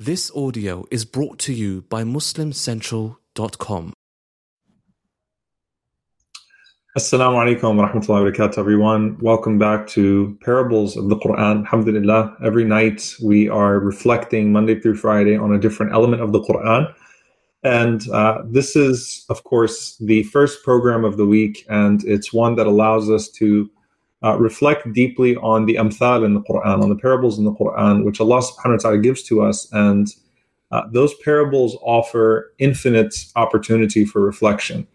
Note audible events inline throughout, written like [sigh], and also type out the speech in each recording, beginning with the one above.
This audio is brought to you by MuslimCentral.com. Assalamu alaikum wa rahmatullahi wa barakatuh, everyone. Welcome back to Parables of the Quran. Alhamdulillah. Every night we are reflecting Monday through Friday on a different element of the Quran. And uh, this is, of course, the first program of the week, and it's one that allows us to uh, reflect deeply on the amthal in the Quran, on the parables in the Quran, which Allah subhanahu wa ta'ala gives to us. And uh, those parables offer infinite opportunity for reflection.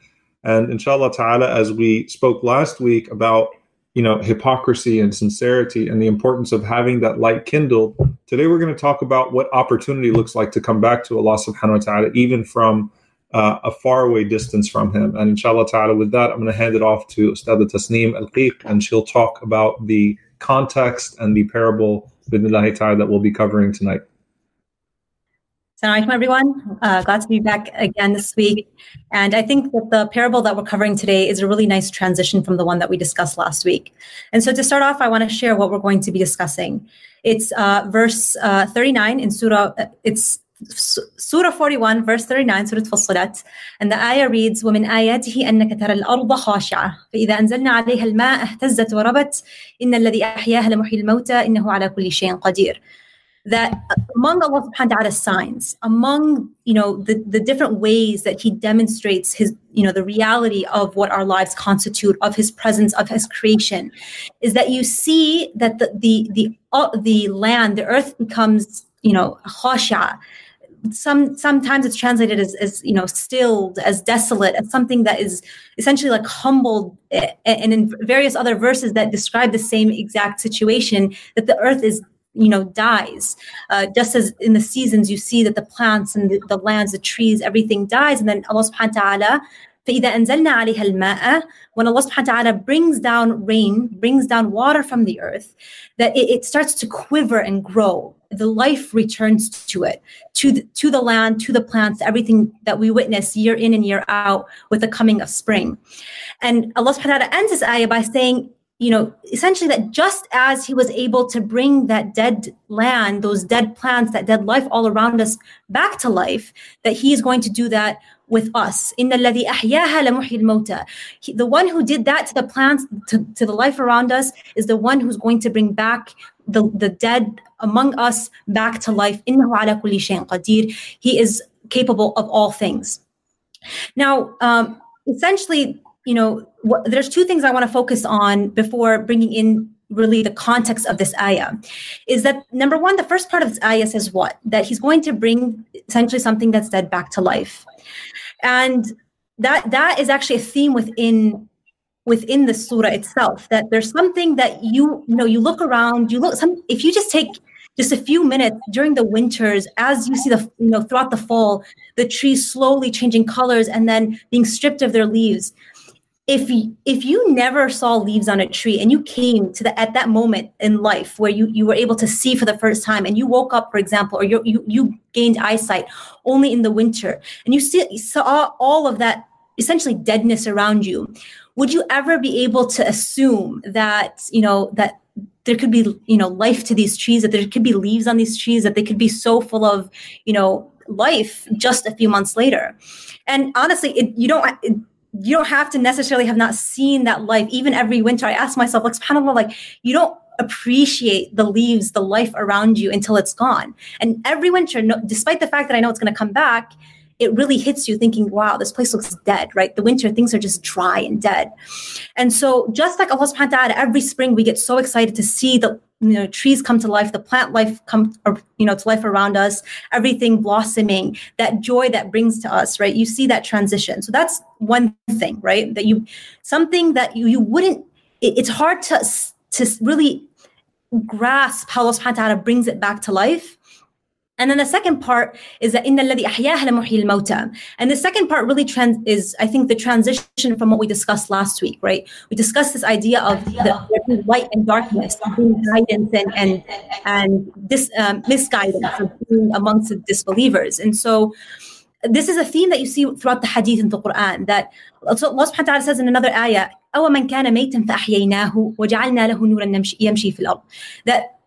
And inshallah ta'ala, as we spoke last week about you know hypocrisy and sincerity and the importance of having that light kindled, today we're going to talk about what opportunity looks like to come back to Allah subhanahu wa ta'ala, even from uh, a faraway distance from him. And inshallah ta'ala, with that, I'm going to hand it off to Ustad Tasneem Alkiek, and she'll talk about the context and the parable, ta'ala, that we'll be covering tonight. Assalamu alaikum, everyone. Uh, glad to be back again this week. And I think that the parable that we're covering today is a really nice transition from the one that we discussed last week. And so to start off, I want to share what we're going to be discussing. It's uh, verse uh, 39 in Surah, uh, it's Surah 41 verse 39 سورة فصلت and the ayah reads ومن آياته أنك ترى الأرض خاشعة فإذا أنزلنا عليها الماء اهتزت وربت إن الذي أحياها لمحيي الموتى إنه على كل شيء قدير that among Allah subhanahu wa ta'ala's signs, among you know the, the different ways that He demonstrates His you know the reality of what our lives constitute, of His presence, of His creation, is that you see that the the the, uh, the land, the earth becomes you know khasha, some sometimes it's translated as, as you know stilled as desolate as something that is essentially like humbled and in various other verses that describe the same exact situation that the earth is you know dies uh, just as in the seasons you see that the plants and the, the lands the trees everything dies and then allah subhanahu wa ta'ala فإذا أنزلنا عليها الماء when Allah subhanahu wa ta'ala brings down rain, brings down water from the earth, that it, it, starts to quiver and grow. The life returns to it, to the, to the land, to the plants, everything that we witness year in and year out with the coming of spring. And Allah subhanahu wa ta'ala ends this ayah by saying, you know, essentially that just as he was able to bring that dead land, those dead plants, that dead life all around us back to life, that he is going to do that with us. In the The one who did that to the plants, to, to the life around us, is the one who's going to bring back the, the dead among us back to life. He is capable of all things. Now, um, essentially, you know, what, there's two things I want to focus on before bringing in really the context of this ayah is that number one the first part of this ayah says what that he's going to bring essentially something that's dead back to life and that that is actually a theme within within the surah itself that there's something that you, you know you look around you look some if you just take just a few minutes during the winters as you see the you know throughout the fall the trees slowly changing colors and then being stripped of their leaves. If you, if you never saw leaves on a tree and you came to the at that moment in life where you, you were able to see for the first time and you woke up for example or you you, you gained eyesight only in the winter and you see, saw all of that essentially deadness around you would you ever be able to assume that you know that there could be you know life to these trees that there could be leaves on these trees that they could be so full of you know life just a few months later and honestly it, you don't it, you don't have to necessarily have not seen that life. Even every winter, I ask myself, like, subhanAllah, like, you don't appreciate the leaves, the life around you until it's gone. And every winter, no, despite the fact that I know it's going to come back, it really hits you thinking, wow, this place looks dead, right? The winter, things are just dry and dead. And so, just like Allah subhanahu wa ta'ala, every spring we get so excited to see the you know trees come to life the plant life come or, you know to life around us everything blossoming that joy that brings to us right you see that transition so that's one thing right that you something that you you wouldn't it, it's hard to to really grasp how Allah subhanahu wa ta'ala brings it back to life and then the second part is that in الذي أحياها لمحيي الموتى. And the second part really trans- is, I think, the transition from what we discussed last week, right? We discussed this idea of the light and darkness, guidance and and and this um, misguidance amongst the disbelievers. And so this is a theme that you see throughout the hadith in the Quran that Allah subhanahu wa ta'ala says in another ayah, أو من كان ميتا فأحييناه وجعلنا له نورا يمشي في الأرض. That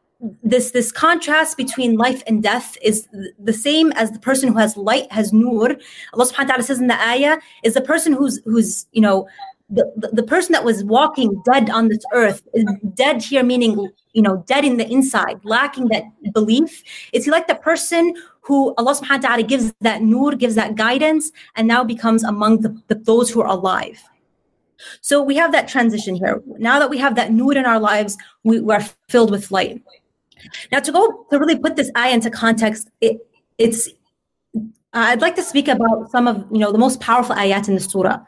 this this contrast between life and death is the same as the person who has light has nur. Allah subhanahu wa ta'ala says in the ayah is the person who's who's you know the, the, person that was walking dead on this earth is dead here meaning you know dead in the inside lacking that belief. Is he like the person who allah subhanahu wa ta'ala gives that nur gives that guidance and now becomes among the, the, those who are alive. So we have that transition here. Now that we have that nur in our lives we, we are filled with light now, to go to really put this ayah into context, it, it's I'd like to speak about some of you know the most powerful ayat in the surah,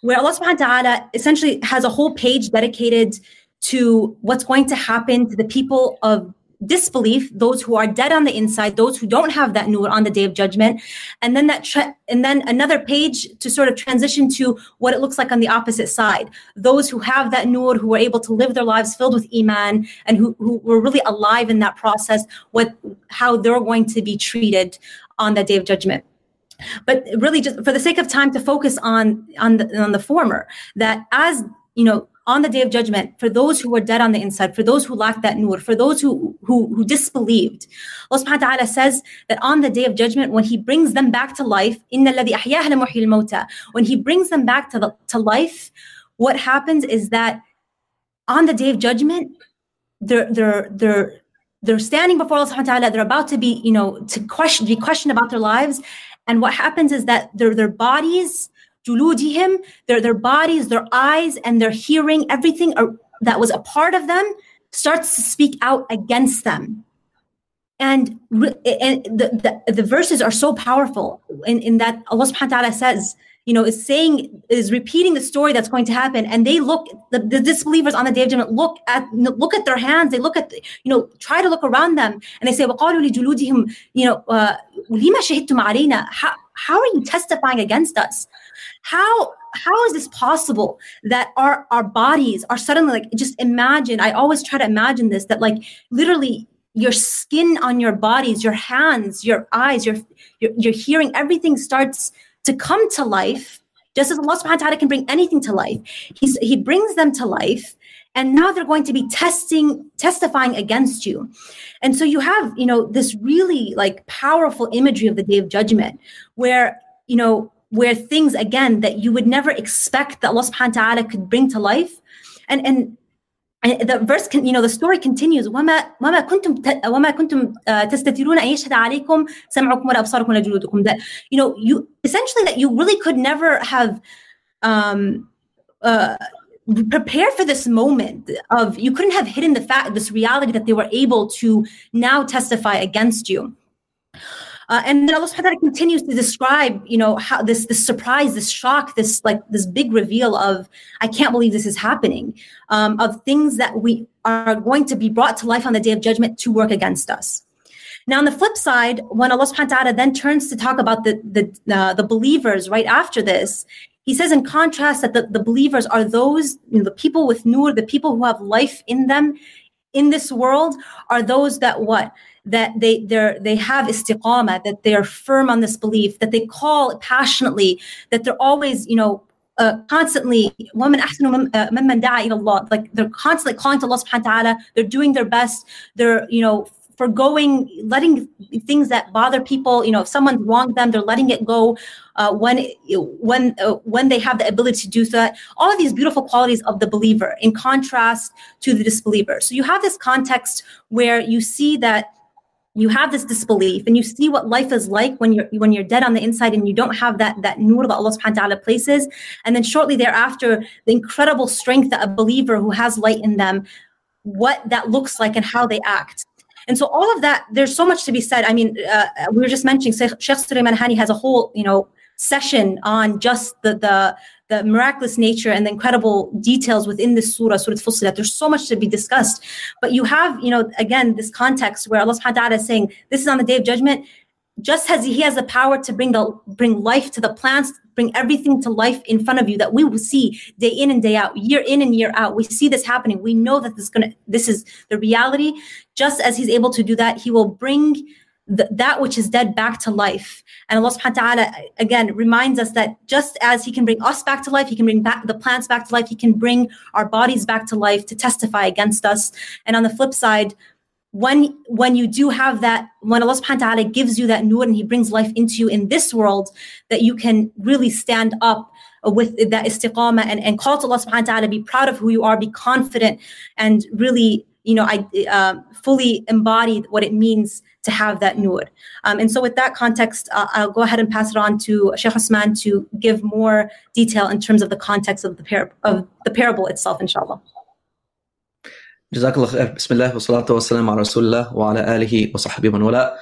where Allah Subhanahu wa Taala essentially has a whole page dedicated to what's going to happen to the people of disbelief, those who are dead on the inside, those who don't have that nur on the day of judgment, and then that tra- and then another page to sort of transition to what it looks like on the opposite side. Those who have that nur, who are able to live their lives filled with iman, and who, who were really alive in that process, what how they're going to be treated on that day of judgment but really just for the sake of time to focus on on the on the former that as you know on the day of judgment for those who were dead on the inside, for those who lacked that nur, for those who, who, who disbelieved. Allah subhanahu wa ta'ala says that on the day of judgment, when He brings them back to life, when He brings them back to, the, to life, what happens is that on the day of judgment, they're, they're, they're, they're standing before Allah subhanahu wa ta'ala, they're about to be, you know, to question, be questioned about their lives. And what happens is that their, their bodies, juludihim, their, their bodies, their eyes, and their hearing, everything are, that was a part of them starts to speak out against them. And, and the, the, the verses are so powerful in, in that Allah subhanahu wa ta'ala says, you know, is saying, is repeating the story that's going to happen. And they look, the, the disbelievers on the day of judgment look at, look at their hands. They look at, you know, try to look around them and they say, وَقَالُوا لِجُلُودِهِمْ you know, uh, لِمَا شَهِدْتُمْ عَلَيْنَا how, how are you testifying against us? How how is this possible that our our bodies are suddenly like just imagine i always try to imagine this that like literally your skin on your bodies your hands your eyes your your, your hearing everything starts to come to life just as allah subhanahu wa ta'ala can bring anything to life. He's he brings them to life and now they're going to be testing testifying against you. And so you have you know this really like powerful imagery of the day of judgment where you know where things again that you would never expect that Allah subhanahu wa ta'ala could bring to life. And and the verse can, you know, the story continues. وما وما كنتم وما كنتم تستترون أن يشهد عليكم سمعكم ولا أبصاركم ولا جلودكم. That you know, you essentially that you really could never have um, uh, prepared for this moment of you couldn't have hidden the fact, this reality that they were able to now testify against you. Uh, and then Allah subhanahu wa ta'ala continues to describe, you know, how this this surprise, this shock, this like this big reveal of, I can't believe this is happening, um, of things that we are going to be brought to life on the day of judgment to work against us. Now, on the flip side, when Allah subhanahu wa ta'ala then turns to talk about the the, uh, the believers right after this, he says in contrast that the, the believers are those, you know, the people with nur, the people who have life in them in this world are those that what? That they they they have istiqama, that they are firm on this belief, that they call passionately, that they're always, you know, uh, constantly women uh, like they're constantly calling to Allah subhanahu wa ta'ala. They're doing their best. They're you know forgoing letting things that bother people. You know if someone wronged them they're letting it go uh, when when uh, when they have the ability to do that all of these beautiful qualities of the believer in contrast to the disbeliever. So you have this context where you see that you have this disbelief and you see what life is like when you're when you're dead on the inside and you don't have that that nur that Allah subhanahu wa ta'ala places. And then shortly thereafter the incredible strength that a believer who has light in them what that looks like and how they act. And so all of that there's so much to be said. I mean uh, we were just mentioning Sheikh Suleiman Hani has a whole you know session on just the the the miraculous nature and the incredible details within this surah, Surah Fussilat. There's so much to be discussed. But you have, you know, again, this context where Allah subhanahu wa ta'ala is saying, this is on the day of judgment. Just as He has the power to bring the bring life to the plants, bring everything to life in front of you that we will see day in and day out, year in and year out. We see this happening. We know that this is gonna this is the reality. Just as He's able to do that, He will bring th- that which is dead back to life. And Allah subhanahu wa ta'ala again reminds us that just as He can bring us back to life, He can bring back the plants back to life, He can bring our bodies back to life to testify against us. And on the flip side, when when you do have that when allah subhanahu wa ta'ala gives you that nur and he brings life into you in this world that you can really stand up with that istiqamah and, and call to allah subhanahu wa ta'ala be proud of who you are be confident and really you know i uh, fully embody what it means to have that nur um, and so with that context uh, i'll go ahead and pass it on to sheikh Osman to give more detail in terms of the context of the par- of the parable itself inshallah جزاك الله خير بسم الله والصلاة والسلام على رسول الله وعلى آله وصحبه ومن والاه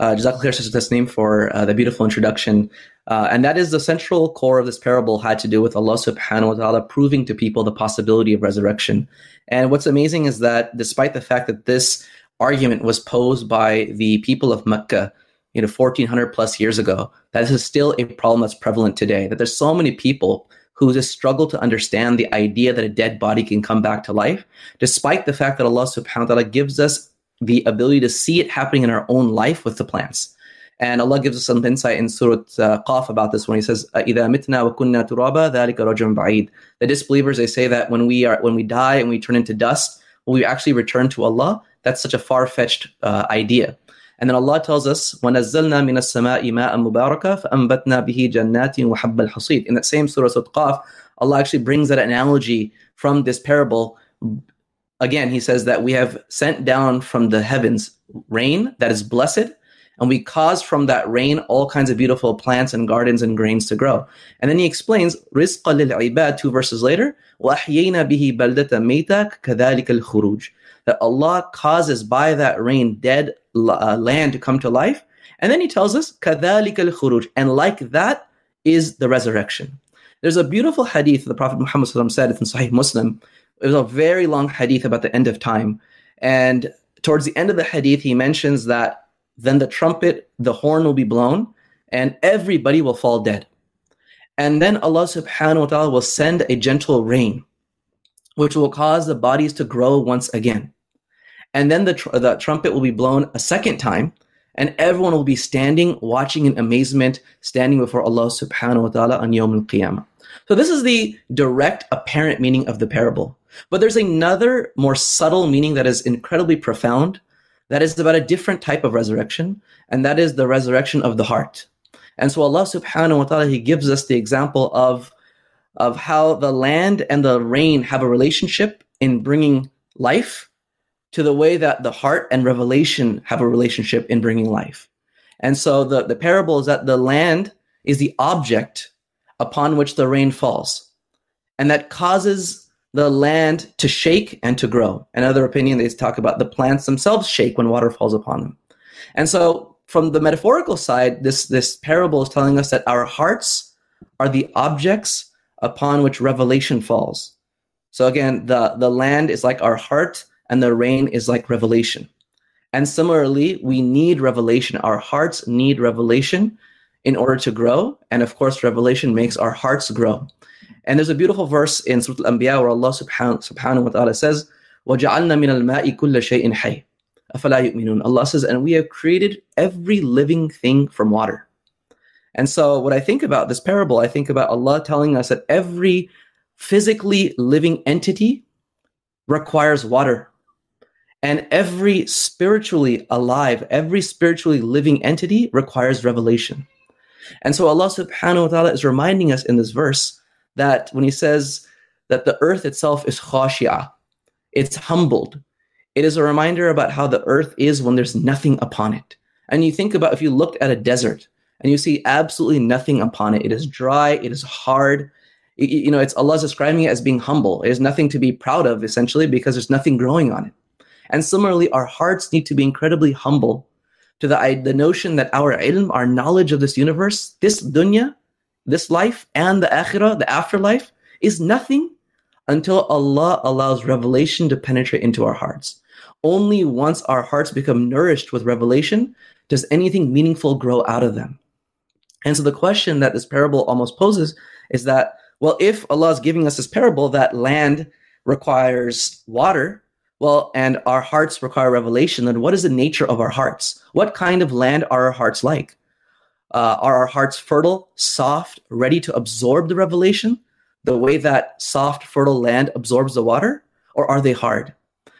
uh, Jazakallah khair, Sister Tasneem, for uh, the beautiful introduction. Uh, and that is the central core of this parable had to do with Allah subhanahu wa ta'ala proving to people the possibility of resurrection. And what's amazing is that despite the fact that this argument was posed by the people of Mecca, you know, 1400 plus years ago, that is still a problem that's prevalent today. That there's so many people who just struggle to understand the idea that a dead body can come back to life, despite the fact that Allah subhanahu wa ta'ala gives us the ability to see it happening in our own life with the plants. And Allah gives us some insight in Surah uh, Qaf about this when He says, "إِذَا مِتْنَا وَكُنَّا تُرَابًا ذَلِكَ رَجْعٌ بَعِيدٌ." The disbelievers they say that when we are when we die and we turn into dust, will we actually return to Allah? That's such a far-fetched uh, idea. And then Allah tells us, وَنَزَّلْنَا مِنَ السَّمَاءِ مَاءً مُبَارَكًا فَأَنبَتْنَا بِهِ جَنَّاتٍ وَحَبَّ الْحَصِيدِ In that same Surah Qaf, Allah actually brings that analogy from this parable. Again, He says that we have sent down from the heavens rain that is blessed, and we cause from that rain all kinds of beautiful plants and gardens and grains to grow. And then He explains, رِزْقًا لِلْعِبَادِ Two verses later, وَأَحْيَيْنَا بِهِ بَلْدَةً مَيْتًا كَذَلِكَ الْخُرُوجِ That Allah causes by that rain dead uh, land to come to life. And then he tells us, كَذَلِكَ الْخُرُوجِ And like that is the resurrection. There's a beautiful hadith the Prophet Muhammad said, it's in Sahih Muslim. It was a very long hadith about the end of time. And towards the end of the hadith, he mentions that then the trumpet, the horn will be blown, and everybody will fall dead. And then Allah subhanahu wa ta'ala will send a gentle rain, which will cause the bodies to grow once again. And then the, tr- the trumpet will be blown a second time, and everyone will be standing, watching in amazement, standing before Allah subhanahu wa ta'ala on Yawm al Qiyamah. So, this is the direct, apparent meaning of the parable. But there's another more subtle meaning that is incredibly profound, that is about a different type of resurrection, and that is the resurrection of the heart. And so, Allah subhanahu wa ta'ala, He gives us the example of, of how the land and the rain have a relationship in bringing life to the way that the heart and revelation have a relationship in bringing life. And so the, the parable is that the land is the object upon which the rain falls, and that causes the land to shake and to grow. Another opinion, they talk about the plants themselves shake when water falls upon them. And so, from the metaphorical side, this, this parable is telling us that our hearts are the objects upon which revelation falls. So, again, the, the land is like our heart, and the rain is like revelation. And similarly, we need revelation. Our hearts need revelation in order to grow. And of course, revelation makes our hearts grow. And there's a beautiful verse in Surah Al-Anbiya where Allah subhanahu, subhanahu wa ta'ala says, وَجَعَلْنَا مِنَ الْمَاءِ كُلَّ شَيْءٍ حَيٍّ أَفَلَا يُؤْمِنُونَ Allah says, and we have created every living thing from water. And so when I think about this parable, I think about Allah telling us that every physically living entity requires water. And every spiritually alive, every spiritually living entity requires revelation. And so Allah subhanahu wa ta'ala is reminding us in this verse that when He says that the earth itself is khashia, it's humbled. It is a reminder about how the earth is when there's nothing upon it. And you think about if you looked at a desert and you see absolutely nothing upon it, it is dry, it is hard. You know, it's Allah's describing it as being humble. It is nothing to be proud of, essentially, because there's nothing growing on it. And similarly, our hearts need to be incredibly humble to the, the notion that our ilm, our knowledge of this universe, this dunya, this life, and the akhirah, the afterlife, is nothing until Allah allows revelation to penetrate into our hearts. Only once our hearts become nourished with revelation does anything meaningful grow out of them. And so the question that this parable almost poses is that, well, if Allah is giving us this parable that land requires water, well, and our hearts require revelation, then what is the nature of our hearts? What kind of land are our hearts like? Uh, are our hearts fertile, soft, ready to absorb the revelation the way that soft, fertile land absorbs the water? Or are they hard?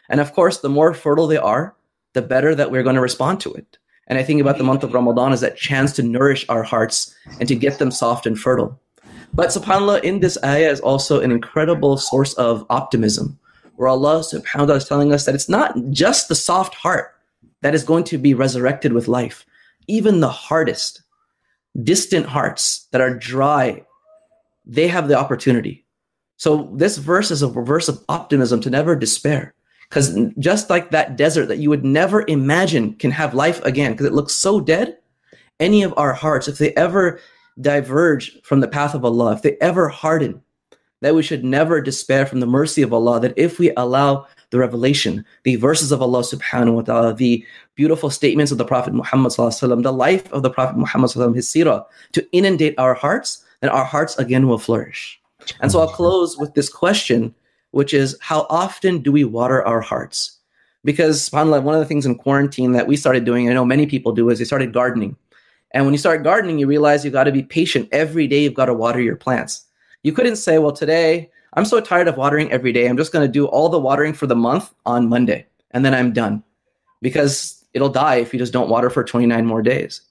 And of course, the more fertile they are, the better that we're going to respond to it. And I think about the month of Ramadan as that chance to nourish our hearts and to get them soft and fertile. But subhanAllah, in this ayah is also an incredible source of optimism, where Allah subhanahu wa ta'ala is telling us that it's not just the soft heart that is going to be resurrected with life. Even the hardest, distant hearts that are dry, they have the opportunity. So this verse is a verse of optimism to never despair. Because just like that desert that you would never imagine can have life again, because it looks so dead, any of our hearts, if they ever diverge from the path of Allah, if they ever harden, that we should never despair from the mercy of Allah, that if we allow the revelation, the verses of Allah subhanahu wa ta'ala, the beautiful statements of the Prophet Muhammad sallam, the life of the Prophet Muhammad sallam, his seerah, to inundate our hearts, then our hearts again will flourish. And so I'll close with this question which is how often do we water our hearts? Because subhanAllah, one of the things in quarantine that we started doing, I know many people do, is they started gardening. And when you start gardening, you realize you've got to be patient. Every day you've got to water your plants. You couldn't say, well, today I'm so tired of watering every day. I'm just going to do all the watering for the month on Monday and then I'm done because it'll die if you just don't water for 29 more days.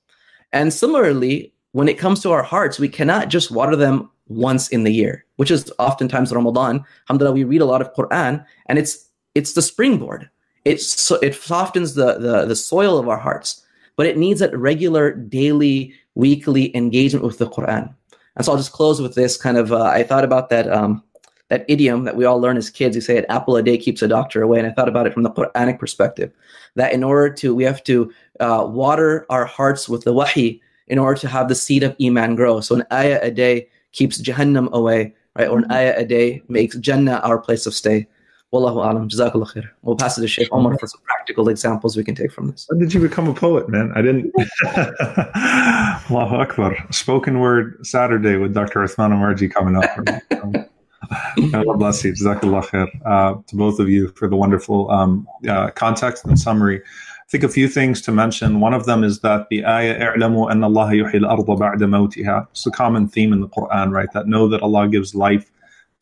And similarly, when it comes to our hearts, we cannot just water them once in the year, which is oftentimes Ramadan. Alhamdulillah, we read a lot of Quran, and it's it's the springboard. It so it softens the, the the soil of our hearts, but it needs that regular, daily, weekly engagement with the Quran. And so I'll just close with this kind of. Uh, I thought about that um, that idiom that we all learn as kids. You say an apple a day keeps a doctor away, and I thought about it from the Quranic perspective. That in order to, we have to uh, water our hearts with the wahi in order to have the seed of iman grow. So an ayah a day keeps Jahannam away, right? Or an mm-hmm. ayah a day makes Jannah our place of stay. Wallahu alam. Jazakallah khair. We'll pass it to Sheikh Omar for some practical examples we can take from this. When did you become a poet, man? I didn't. [laughs] Allahu Akbar. Spoken word Saturday with Dr. Uthman Umarji coming up. [laughs] Allah bless you. Jazakallah khair. Uh, to both of you for the wonderful um, uh, context and summary. I think a few things to mention. One of them is that the ayah "I'lamu anna Allah yuhyi al-arda ba'da mawtiha." It's a common theme in the Quran, right? That know that Allah gives life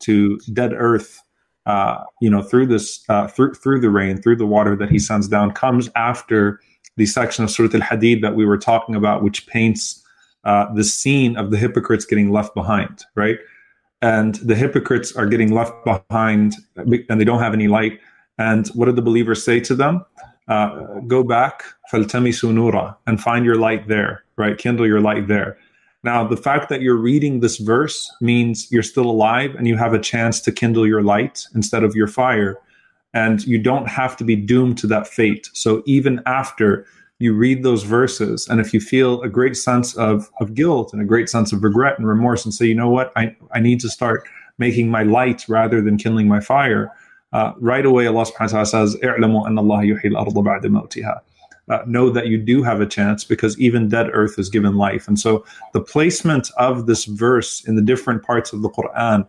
to dead earth. Uh, you know, through this, uh, through through the rain, through the water that He sends down, comes after the section of Surah Al-Hadid that we were talking about, which paints uh, the scene of the hypocrites getting left behind, right? And the hypocrites are getting left behind, and they don't have any light. And what did the believers say to them? uh, go back فَالْتَمِسُوا نُورًا and find your light there, right? Kindle your light there. Now, the fact that you're reading this verse means you're still alive and you have a chance to kindle your light instead of your fire. And you don't have to be doomed to that fate. So even after you read those verses and if you feel a great sense of, of guilt and a great sense of regret and remorse and say you know what? I, I need to start making my light rather than kindling my fire uh, right away allah subhanahu wa ta'ala says uh, know that you do have a chance because even dead earth is given life. And so the placement of this verse in the different parts of the quran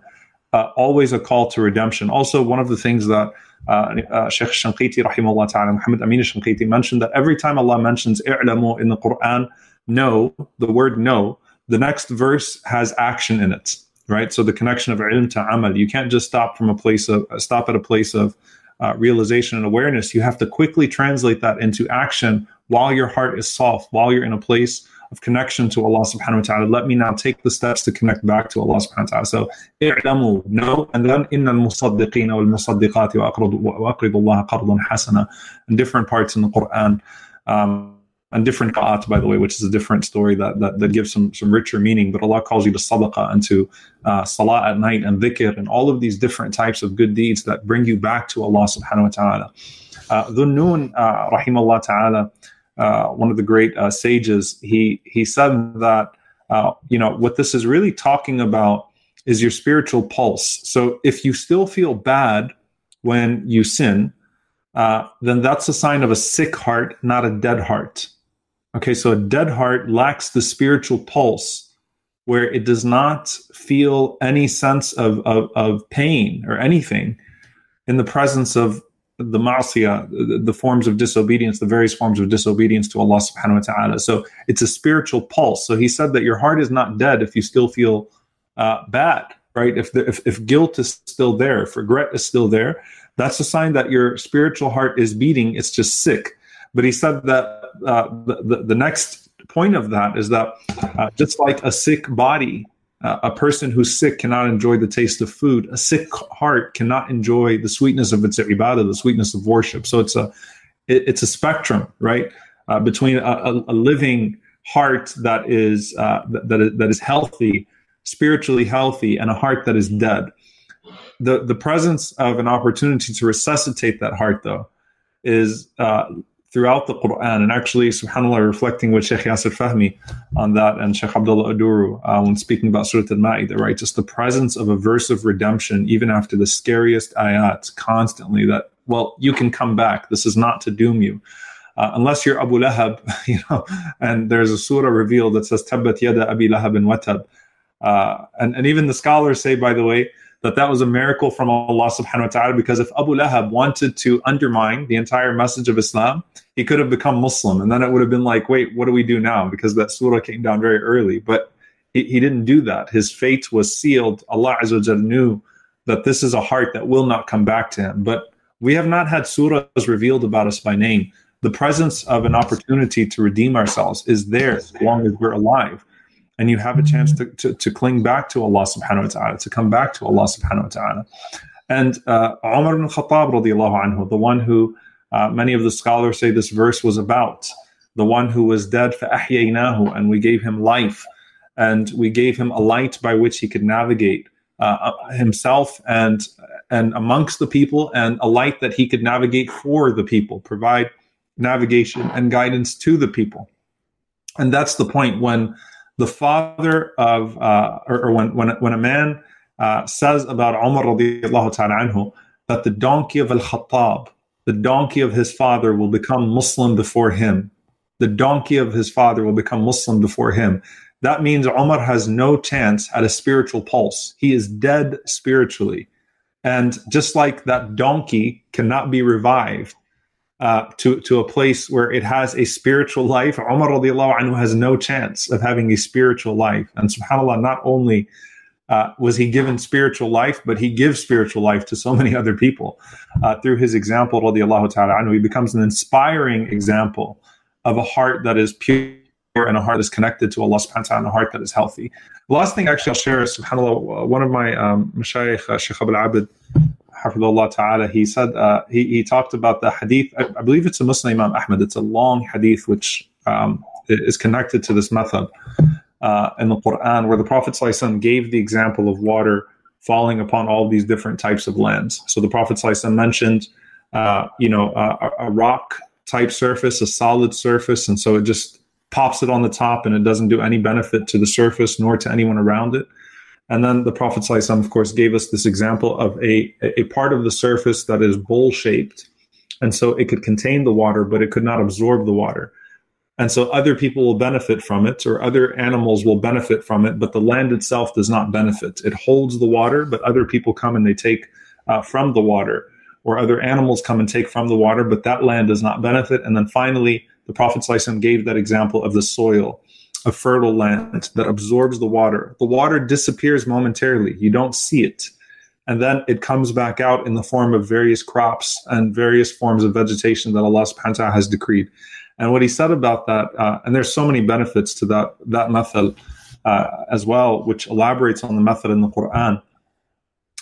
uh, always a call to redemption. Also one of the things that uh, uh, Sheikh Shanqiti, rahimahullah ta'ala, Muhammad Amin Shanqiti mentioned that every time Allah mentions i'lamu in the Quran, know, the word know, the next verse has action in it right? So the connection of ilm to amal. You can't just stop from a place of stop at a place of uh, realization and awareness. You have to quickly translate that into action while your heart is soft, while you're in a place of connection to Allah subhanahu wa ta'ala. Let me now take the steps to connect back to Allah subhanahu wa ta'ala. So i'lamu, and then inna al-musaddiqina wal-musaddiqati wa Allah qardan hasana in different parts in the Quran. Um, and different qa'at, by the way, which is a different story that, that, that gives some, some richer meaning. But Allah calls you to sadaqah and to uh, salah at night and dhikr and all of these different types of good deeds that bring you back to Allah subhanahu wa ta'ala. Uh, Dhunnun, uh, rahimahullah ta'ala, uh, one of the great uh, sages, he, he said that, uh, you know, what this is really talking about is your spiritual pulse. So if you still feel bad when you sin, uh, then that's a sign of a sick heart, not a dead heart. Okay, so a dead heart lacks the spiritual pulse where it does not feel any sense of, of, of pain or anything in the presence of the ma'asiyah, the, forms of disobedience, the various forms of disobedience to Allah subhanahu wa ta'ala. So it's a spiritual pulse. So he said that your heart is not dead if you still feel uh, bad, right? If, the, if, if guilt is still there, if regret is still there, that's a sign that your spiritual heart is beating. It's just sick. But he said that uh, the, the, the next point of that is that uh, just like a sick body, uh, a person who's sick cannot enjoy the taste of food. A sick heart cannot enjoy the sweetness of its ibadah, the sweetness of worship. So it's a it, it's a spectrum, right, uh, between a, a, a, living heart that is uh, that is, that is healthy, spiritually healthy, and a heart that is dead. The the presence of an opportunity to resuscitate that heart, though, is uh, throughout the Quran. And actually, subhanAllah, reflecting with Sheikh Yasir Fahmy on that and Sheikh Abdullah Oduro uh, when speaking about Surah Al Ma'idah, right? Just the presence of a verse of redemption, even after the scariest ayat, constantly that, well, you can come back. This is not to doom you. Uh, unless you're Abu Lahab, [laughs] you know, and there's a surah revealed that says, Tabbat yada Abi Lahab and Watab. Uh, and, and even the scholars say, by the way, that that was a miracle from Allah subhanahu wa ta'ala because if Abu Lahab wanted to undermine the entire message of Islam, he could have become Muslim. And then it would have been like, wait, what do we do now? Because that surah came down very early. But he, he didn't do that. His fate was sealed. Allah Azza knew that this is a heart that will not come back to him. But we have not had surahs revealed about us by name. The presence of an opportunity to redeem ourselves is there as long as we're alive and you have a chance to, to, to, cling back to Allah subhanahu wa ta'ala, to come back to Allah subhanahu wa ta'ala. And uh, Umar ibn Khattab radiallahu anhu, the one who uh, many of the scholars say this verse was about, the one who was dead ahyaynahu, and we gave him life, and we gave him a light by which he could navigate uh, uh himself and and amongst the people, and a light that he could navigate for the people, provide navigation and guidance to the people. And that's the point when the father of, uh, or, or, when, when, when a man uh, says about Umar radiallahu ta'ala anhu that the donkey of Al-Khattab, the donkey of his father will become Muslim before him. The donkey of his father will become Muslim before him. That means Umar has no chance at a spiritual pulse. He is dead spiritually. And just like that donkey cannot be revived, uh, to to a place where it has a spiritual life. Umar anhu has no chance of having a spiritual life. And subhanAllah, not only uh, was he given spiritual life, but he gives spiritual life to so [laughs] many other people. Uh, through his example, radiallahu ta'ala anhu, he becomes an inspiring example of a heart that is pure and a heart that's connected to Allah subhanahu wa ta'ala and a heart that is healthy. The last thing actually I'll share is subhanAllah, one of my um, mashayikh, uh, Sheikh Abul Abid, Hafidullah Ta'ala, he said, uh, he, he talked about the hadith. I, I, believe it's a Muslim Imam Ahmed. It's a long hadith which um, is connected to this mathal uh, in the Quran, where the Prophet ﷺ gave the example of water falling upon all these different types of lands. So the Prophet ﷺ mentioned, uh, you know, a, a rock type surface, a solid surface, and so it just pops it on the top and it doesn't do any benefit to the surface nor to anyone around it. And then the Prophet ﷺ, of course, gave us this example of a, a part of the surface that is bowl shaped. And so it could contain the water, but it could not absorb the water. And so other people will benefit from it, or other animals will benefit from it, but the land itself does not benefit. It holds the water, but other people come and they take uh, from the water, or other animals come and take from the water, but that land does not benefit. And then finally, the Prophet ﷺ gave that example of the soil a fertile land that absorbs the water. The water disappears momentarily, you don't see it. And then it comes back out in the form of various crops and various forms of vegetation that Allah subhanahu wa ta'ala has decreed. And what he said about that, uh, and there's so many benefits to that, that mathal uh, as well, which elaborates on the mathal in the Quran,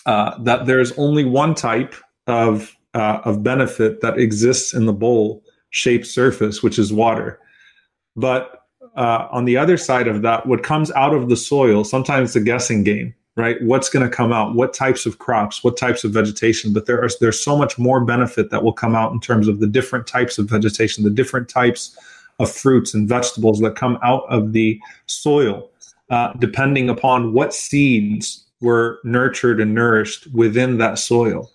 uh, that there's only one type of, uh, of benefit that exists in the bowl shaped surface, which is water. But uh, on the other side of that, what comes out of the soil, sometimes it's a guessing game, right? What's going to come out? What types of crops? What types of vegetation? But there are there's so much more benefit that will come out in terms of the different types of vegetation, the different types of fruits and vegetables that come out of the soil, uh, depending upon what seeds were nurtured and nourished within that soil.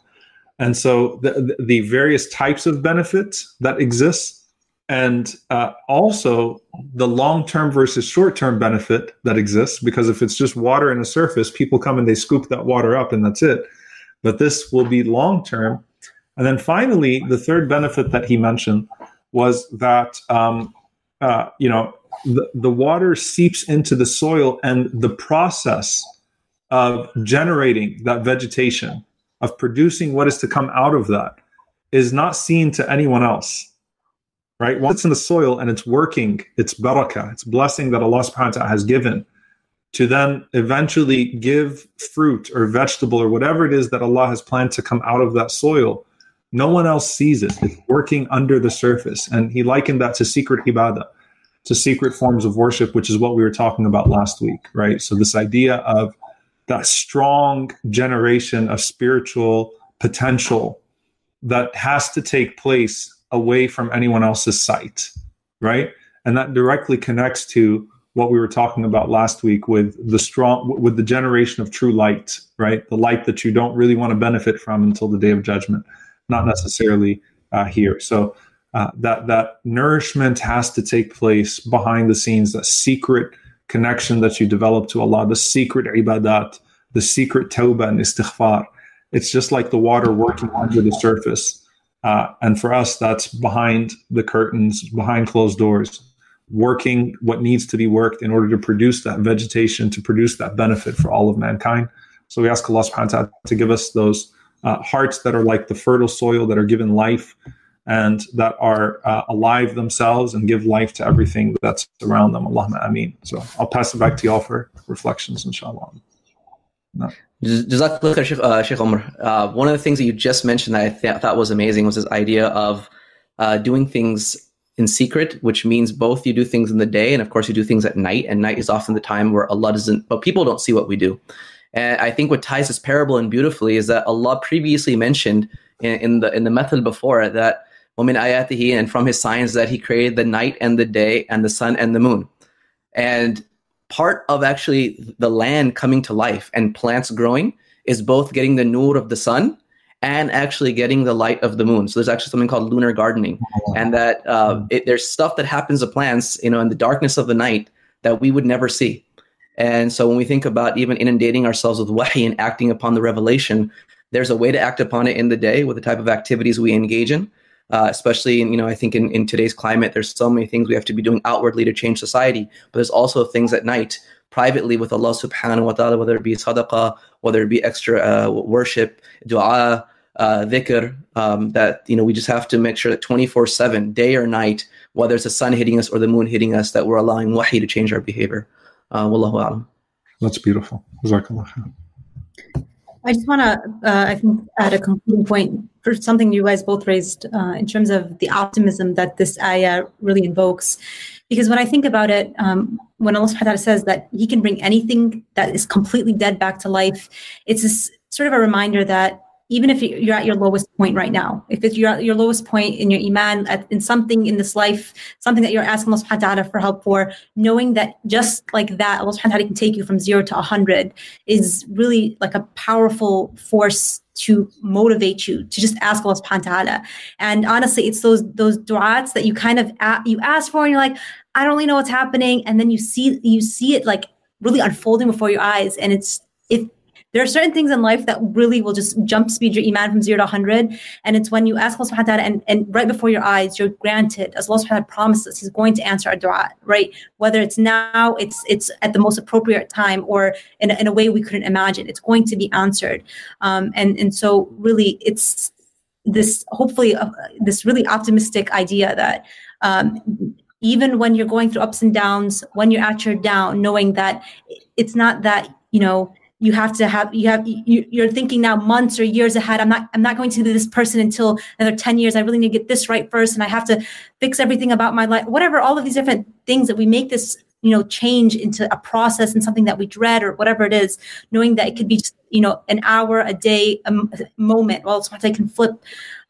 And so the, the various types of benefits that exist and uh, also the long term versus short term benefit that exists because if it's just water in a surface people come and they scoop that water up and that's it. But this will be long term and then finally the third benefit that he mentioned was that um, uh, you know the, the water seeps into the soil and the process of generating that vegetation of producing what is to come out of that is not seen to anyone else right? Once it's in the soil and it's working, it's barakah, it's blessing that Allah subhanahu wa ta'ala has given to then eventually give fruit or vegetable or whatever it is that Allah has planned to come out of that soil. No one else sees it. It's working under the surface. And he likened that to secret ibadah, to secret forms of worship, which is what we were talking about last week, right? So, this idea of that strong generation of spiritual potential that has to take place away from anyone else's sight, right? And that directly connects to what we were talking about last week with the strong with the generation of true light, right? The light that you don't really want to benefit from until the day of judgment, not necessarily uh, here. So uh, that that nourishment has to take place behind the scenes. That secret connection that you develop to Allah, the secret ibadat, the secret tawbah and istighfar. It's just like the water working under the surface. Uh, and for us, that's behind the curtains, behind closed doors, working what needs to be worked in order to produce that vegetation, to produce that benefit for all of mankind. So we ask Allah subhanahu wa ta'ala to give us those uh, hearts that are like the fertile soil that are given life and that are uh, alive themselves and give life to everything that's around them. Allahumma ameen. So I'll pass it back to y'all for reflections, inshallah. No. Jazakallah Sheikh, uh, Sheikh Omar. Uh, one of the things that you just mentioned that I th- thought was amazing was this idea of uh, doing things in secret, which means both you do things in the day and, of course, you do things at night. And night is often the time where Allah doesn't, but people don't see what we do. And I think what ties this parable in beautifully is that Allah previously mentioned in, in the in the mathal before that woman ayatihi and from his signs that he created the night and the day and the sun and the moon. And part of actually the land coming to life and plants growing is both getting the nur of the sun and actually getting the light of the moon. So there's actually something called lunar gardening, and that uh, it, there's stuff that happens to plants, you know, in the darkness of the night that we would never see. And so when we think about even inundating ourselves with wahi and acting upon the revelation, there's a way to act upon it in the day with the type of activities we engage in. Uh, especially in, you know, I think in, in today's climate, there's so many things we have to be doing outwardly to change society, but there's also things at night privately with Allah subhanahu wa ta'ala, whether it be sadaqah, whether it be extra uh, worship, dua, uh, dhikr, um, that, you know, we just have to make sure that 24 7, day or night, whether it's the sun hitting us or the moon hitting us, that we're allowing wahi to change our behavior. Uh, wallahu alam. That's beautiful. I just want to, uh, I think, add a concluding point for something you guys both raised uh, in terms of the optimism that this ayah really invokes. Because when I think about it, um, when Allah subhanahu wa ta'ala says that He can bring anything that is completely dead back to life, it's this sort of a reminder that even if you're at your lowest point right now, if it's you're at your lowest point in your iman, in something in this life, something that you're asking Allah subhanahu wa ta'ala for help for, knowing that just like that, Allah subhanahu wa ta'ala can take you from zero to a hundred is really like a powerful force to motivate you to just ask Allah subhanahu wa ta'ala. And honestly, it's those those du'ats that you kind of you ask for and you're like, I don't really know what's happening. And then you see you see it like really unfolding before your eyes. And it's it there are certain things in life that really will just jump speed your iman from zero to 100. And it's when you ask Allah subhanahu wa ta'ala and, and right before your eyes, you're granted, as Allah subhanahu wa ta'ala promises, He's going to answer our dua, right? Whether it's now, it's it's at the most appropriate time, or in, in a way we couldn't imagine, it's going to be answered. Um, and, and so, really, it's this hopefully uh, this really optimistic idea that um, even when you're going through ups and downs, when you're at your down, knowing that it's not that, you know, you have to have you have you, you're thinking now months or years ahead. I'm not i'm not going to be this person until another 10 years. I really need to get this right first and i have to fix everything about my life. Whatever all of these different things that we make this you know change into a process and something that we dread or whatever it is knowing that it could be just you know an hour a day a moment. Well what i can flip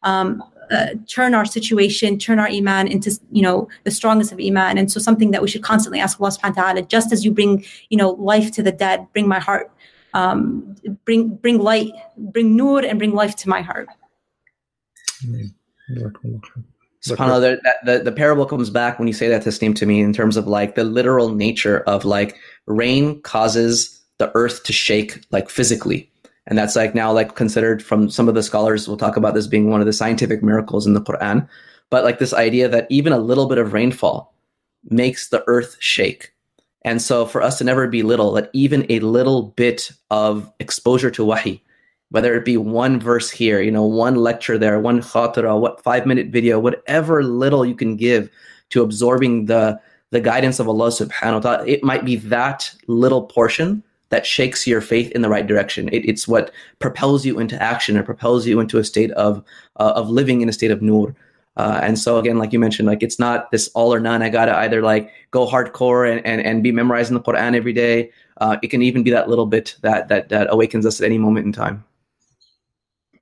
um, uh, turn our situation, turn our iman into you know the strongest of iman, and so something that we should constantly ask Allah Subhanahu wa Taala. Just as you bring you know life to the dead, bring my heart um, bring bring light, bring nur, and bring life to my heart. SubhanAllah, that, the, the parable comes back when you say that tasneem to me in terms of like the literal nature of like rain causes the earth to shake like physically. And that's like now like considered from some of the scholars will talk about this being one of the scientific miracles in the Quran. But like this idea that even a little bit of rainfall makes the earth shake. And so for us to never be little, that even a little bit of exposure to wahi whether it be one verse here, you know, one lecture there, one khatira, what five minute video, whatever little you can give to absorbing the the guidance of Allah subhanahu wa ta'ala, it might be that little portion that shakes your faith in the right direction. It, it's what propels you into action or propels you into a state of uh, of living in a state of nur. Uh, and so again, like you mentioned, like it's not this all or none. I gotta either like go hardcore and, and, and be memorizing the Quran every day. Uh, it can even be that little bit that that that awakens us at any moment in time.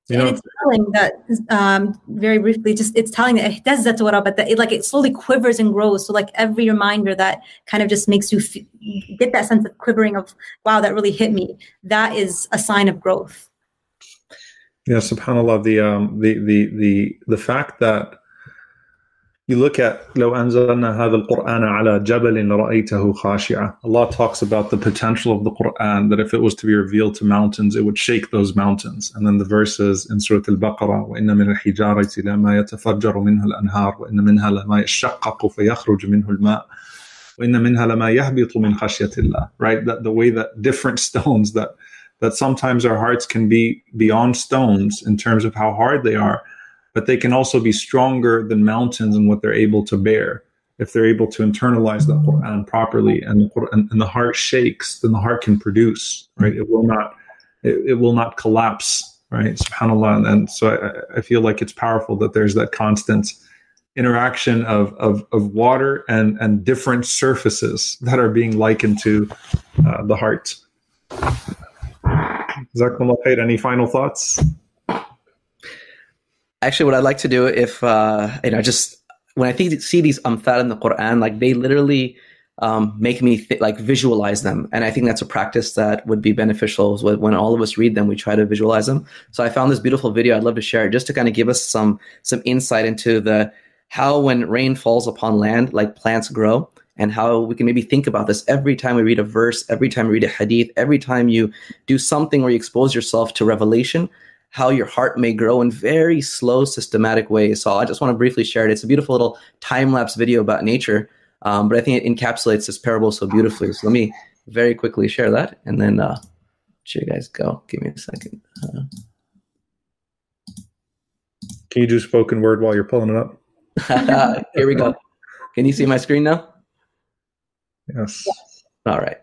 You know, and it's telling that um, very briefly, just it's telling that it does that to what but that it like it slowly quivers and grows. So like every reminder that kind of just makes you f- get that sense of quivering of wow, that really hit me. That is a sign of growth. Yeah, subhanallah. The um the the the the fact that you look at لو أنزلنا هذا القرآن على جبل رأيته خاشعة. Allah talks about the potential of the Quran that if it was to be revealed to mountains, it would shake those mountains. And then the verses in Surah Al-Baqarah وإن من الحجارة لما يتفجر منه الأنهار وإن منها لما يشقق فيخرج منه الماء وإن منها لما يهبط من خشية الله. Right? That the way that different stones [laughs] that that sometimes our hearts can be beyond stones in terms of how hard they are but they can also be stronger than mountains in what they're able to bear. If they're able to internalize the Quran properly and the, Quran, and the heart shakes, then the heart can produce, right? It will not, it, it will not collapse, right? SubhanAllah. And, and so I, I feel like it's powerful that there's that constant interaction of, of, of water and, and different surfaces that are being likened to uh, the heart. Khair. Any final thoughts? Actually what I'd like to do if uh, you know just when I think see these amthal in the Quran, like they literally um, make me th- like visualize them, and I think that's a practice that would be beneficial. When all of us read them, we try to visualize them. So I found this beautiful video. I'd love to share it just to kind of give us some some insight into the how when rain falls upon land, like plants grow, and how we can maybe think about this every time we read a verse, every time we read a hadith, every time you do something where you expose yourself to revelation how your heart may grow in very slow, systematic ways. So I just want to briefly share it. It's a beautiful little time lapse video about nature, um, but I think it encapsulates this parable so beautifully. So let me very quickly share that and then uh, you guys go. Give me a second. Uh, Can you do spoken word while you're pulling it up? [laughs] Here we go. Can you see my screen now? Yes. All right.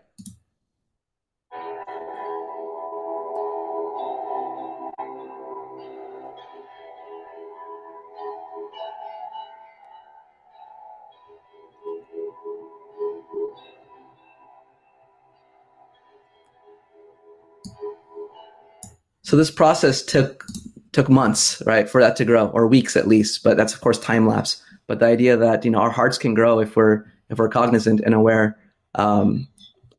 So this process took took months, right, for that to grow, or weeks at least. But that's of course time lapse. But the idea that you know our hearts can grow if we're if we're cognizant and aware, um,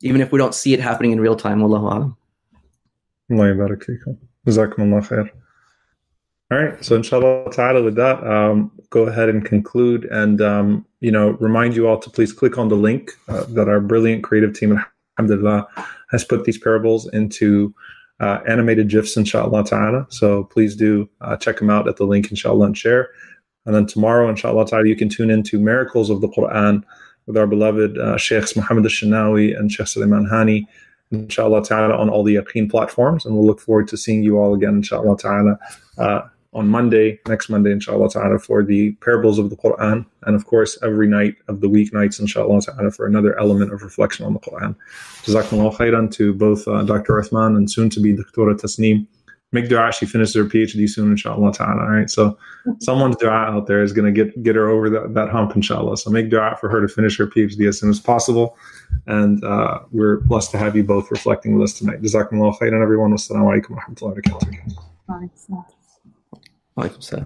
even if we don't see it happening in real time. Wallahu alam. All right, so inshallah ta'ala with that, um, go ahead and conclude and, um, you know, remind you all to please click on the link uh, that our brilliant creative team, alhamdulillah, has put these parables into uh, animated GIFs, inshallah ta'ala. So please do uh, check them out at the link, inshallah, and share. And then tomorrow, inshallah ta'ala, you can tune into Miracles of the Quran with our beloved uh, Sheikhs Muhammad Elshinawy and Sheikh Suleiman Hani, inshallah ta'ala, on all the Yaqeen platforms. And we'll look forward to seeing you all again, inshallah ta'ala, uh, on Monday, next Monday, inshallah ta'ala, for the parables of the Quran. And of course, every night of the weeknights, inshallah ta'ala, for another element of reflection on the Quran. Jazakumullah khairan to both uh, Dr. Uthman and soon to be Dr. Tasneem. Make dua she finishes her PhD soon, inshallah ta'ala. All right. So someone's dua out there is going to get get her over that, that hump, inshallah. So make dua for her to finish her PhD as soon as possible. And uh, we're blessed to have you both reflecting with us tonight. Jazakumullah khairan, everyone. Wassalamu alaikum wa rahmatullahi wa barakatuh. Alaikum salam.